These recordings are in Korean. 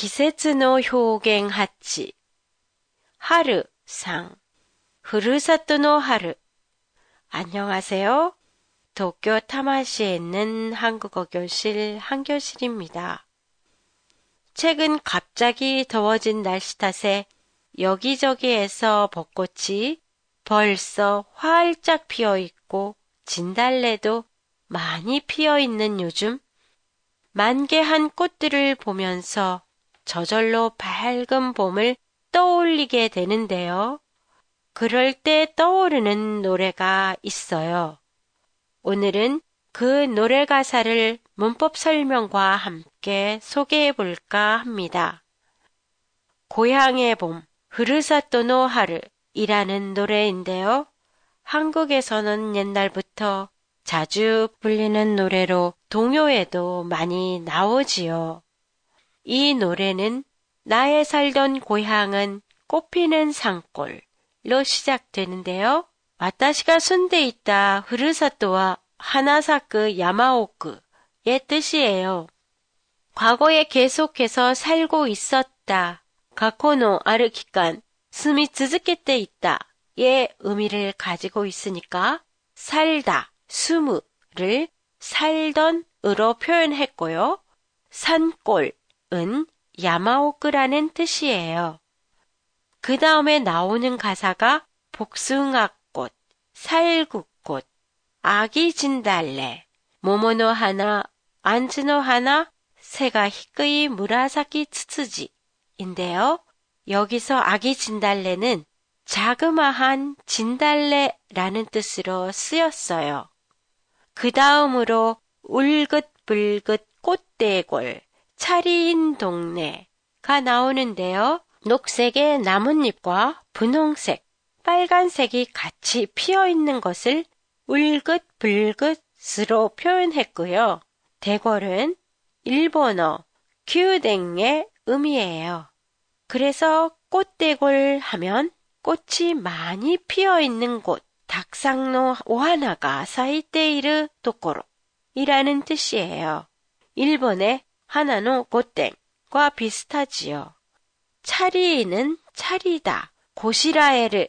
기세츠노 효갱 하치 하루 상 후르사토노 하루 안녕하세요. 도쿄 타마시에 있는 한국어 교실 한교실입니다. 최근 갑자기 더워진 날씨 탓에 여기저기에서 벚꽃이 벌써 활짝 피어 있고 진달래도 많이 피어 있는 요즘 만개한 꽃들을 보면서 저절로 밝은 봄을 떠올리게 되는데요. 그럴 때 떠오르는 노래가 있어요. 오늘은 그 노래 가사를 문법 설명과 함께 소개해 볼까 합니다. 고향의 봄, 흐르사토노 하르이라는 노래인데요. 한국에서는 옛날부터 자주 불리는 노래로 동요에도 많이 나오지요. 이 노래는 나의 살던 고향은 꽃피는 산골로 시작되는데요. 와타시가 순대 있다 후르사토와 하나사크 야마오크의 뜻이에요. 과거에 계속해서 살고 있었다. 가코노 아르기간 스미 즈즈케때 있다의 의미를 가지고 있으니까 살다, 스무를 살던으로 표현했고요. 산골 은 야마오크라는 뜻이에요. 그 다음에 나오는 가사가 복숭아꽃, 살구꽃, 아기 진달래, 모모노 하나, 안츠노 하나, 새가 히끄이 무라사키 츠츠지인데요. 여기서 아기 진달래는 자그마한 진달래라는 뜻으로 쓰였어요. 그 다음으로 울긋불긋 꽃대골, 차리인 동네가 나오는데요. 녹색의 나뭇잎과 분홍색, 빨간색이 같이 피어 있는 것을 울긋불긋으로 표현했고요. 대궐은 일본어 큐댕의 의미예요. 그래서 꽃대골 하면 꽃이 많이 피어 있는 곳, 닭상노 오하나가 사이테이르 도코로 이라는 뜻이에요. 일본의 하나노 고땡과 비슷하지요. 차리는 차리다, 고시라에르의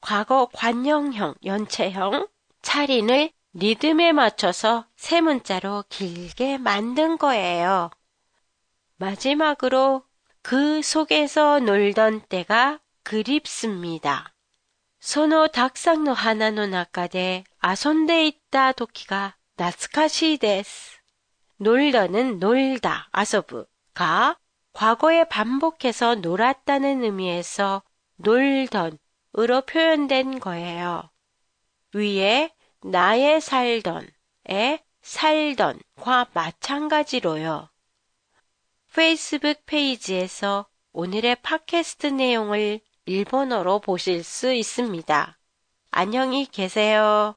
과거 관형형, 연체형 차린을 리듬에 맞춰서 세 문자로 길게 만든 거예요. 마지막으로 그 속에서 놀던 때가 그립습니다. 소노 닭상노 하나노 나카데 아손데 있다 도키가 나스카시 데스. 놀더는 놀다, 아서브가 과거에 반복해서 놀았다는 의미에서 놀던으로 표현된 거예요. 위에 나의 살던에 살던과 마찬가지로요. 페이스북 페이지에서 오늘의 팟캐스트 내용을 일본어로 보실 수 있습니다. 안녕히 계세요.